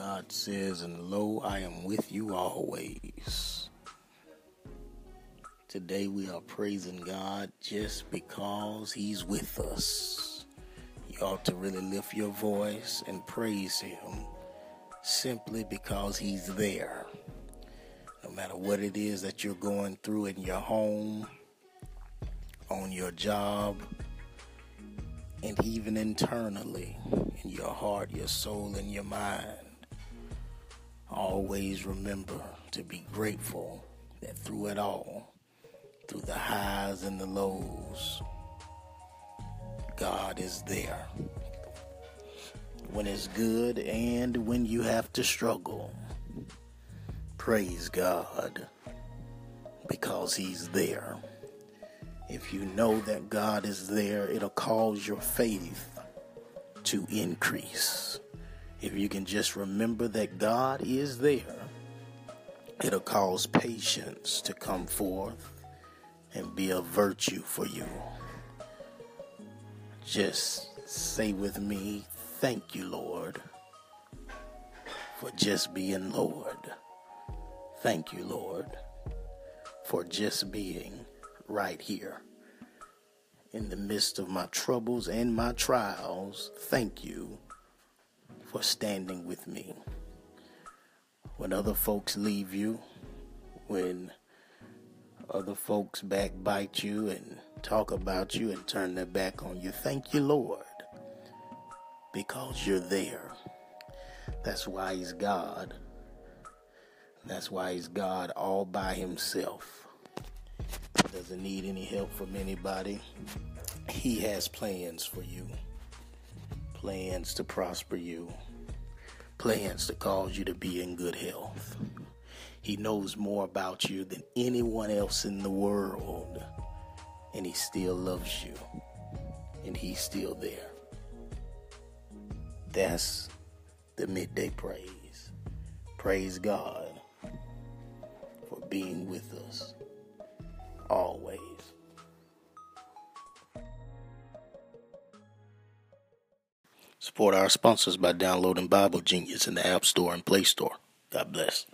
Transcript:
God says, and lo, I am with you always. Today we are praising God just because He's with us. You ought to really lift your voice and praise Him simply because He's there. No matter what it is that you're going through in your home, on your job, and even internally in your heart, your soul, and your mind. Always remember to be grateful that through it all, through the highs and the lows, God is there. When it's good and when you have to struggle, praise God because He's there. If you know that God is there, it'll cause your faith to increase. If you can just remember that God is there, it'll cause patience to come forth and be a virtue for you. Just say with me, Thank you, Lord, for just being Lord. Thank you, Lord, for just being right here. In the midst of my troubles and my trials, thank you for standing with me. When other folks leave you, when other folks backbite you and talk about you and turn their back on you, thank you, Lord, because you're there. That's why He's God. That's why He's God all by Himself doesn't need any help from anybody. He has plans for you, plans to prosper you, plans to cause you to be in good health. He knows more about you than anyone else in the world, and He still loves you, and He's still there. That's the midday praise. Praise God for being with us always. Support our sponsors by downloading Bible Genius in the App Store and Play Store. God bless.